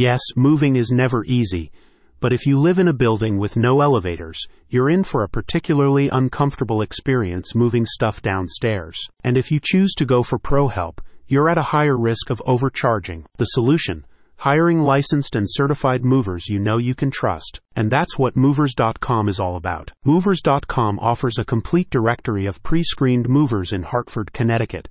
Yes, moving is never easy, but if you live in a building with no elevators, you're in for a particularly uncomfortable experience moving stuff downstairs. And if you choose to go for pro help, you're at a higher risk of overcharging. The solution? Hiring licensed and certified movers you know you can trust. And that's what Movers.com is all about. Movers.com offers a complete directory of pre screened movers in Hartford, Connecticut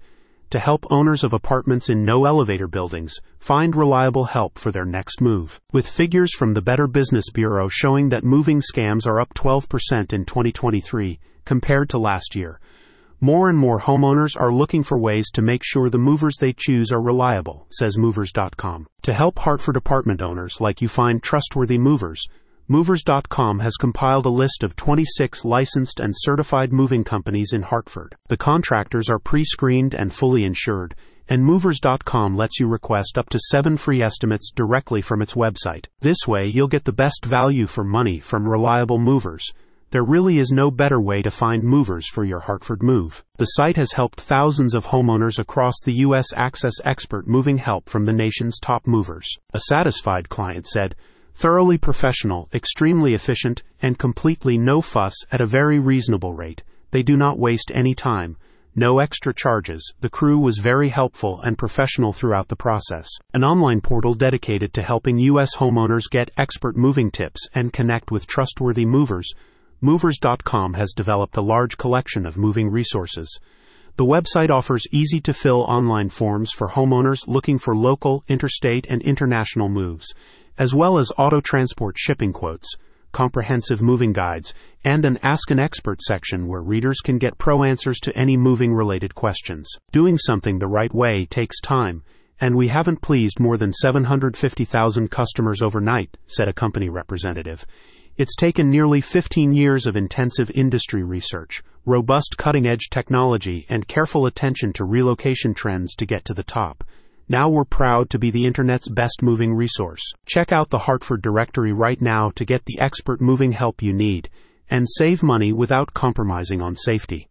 to help owners of apartments in no elevator buildings find reliable help for their next move. With figures from the Better Business Bureau showing that moving scams are up 12% in 2023 compared to last year, more and more homeowners are looking for ways to make sure the movers they choose are reliable, says Movers.com. To help Hartford apartment owners like you find trustworthy movers, Movers.com has compiled a list of 26 licensed and certified moving companies in Hartford. The contractors are pre screened and fully insured, and Movers.com lets you request up to seven free estimates directly from its website. This way, you'll get the best value for money from reliable movers. There really is no better way to find movers for your Hartford move. The site has helped thousands of homeowners across the U.S. access expert moving help from the nation's top movers. A satisfied client said, thoroughly professional, extremely efficient, and completely no fuss at a very reasonable rate. They do not waste any time. No extra charges. The crew was very helpful and professional throughout the process. An online portal dedicated to helping U.S. homeowners get expert moving tips and connect with trustworthy movers. Movers.com has developed a large collection of moving resources. The website offers easy to fill online forms for homeowners looking for local, interstate, and international moves as well as auto transport shipping quotes, comprehensive moving guides, and an Ask an Expert section where readers can get pro answers to any moving related questions. Doing something the right way takes time, and we haven't pleased more than 750,000 customers overnight, said a company representative. It's taken nearly 15 years of intensive industry research, robust cutting edge technology, and careful attention to relocation trends to get to the top. Now we're proud to be the Internet's best moving resource. Check out the Hartford directory right now to get the expert moving help you need and save money without compromising on safety.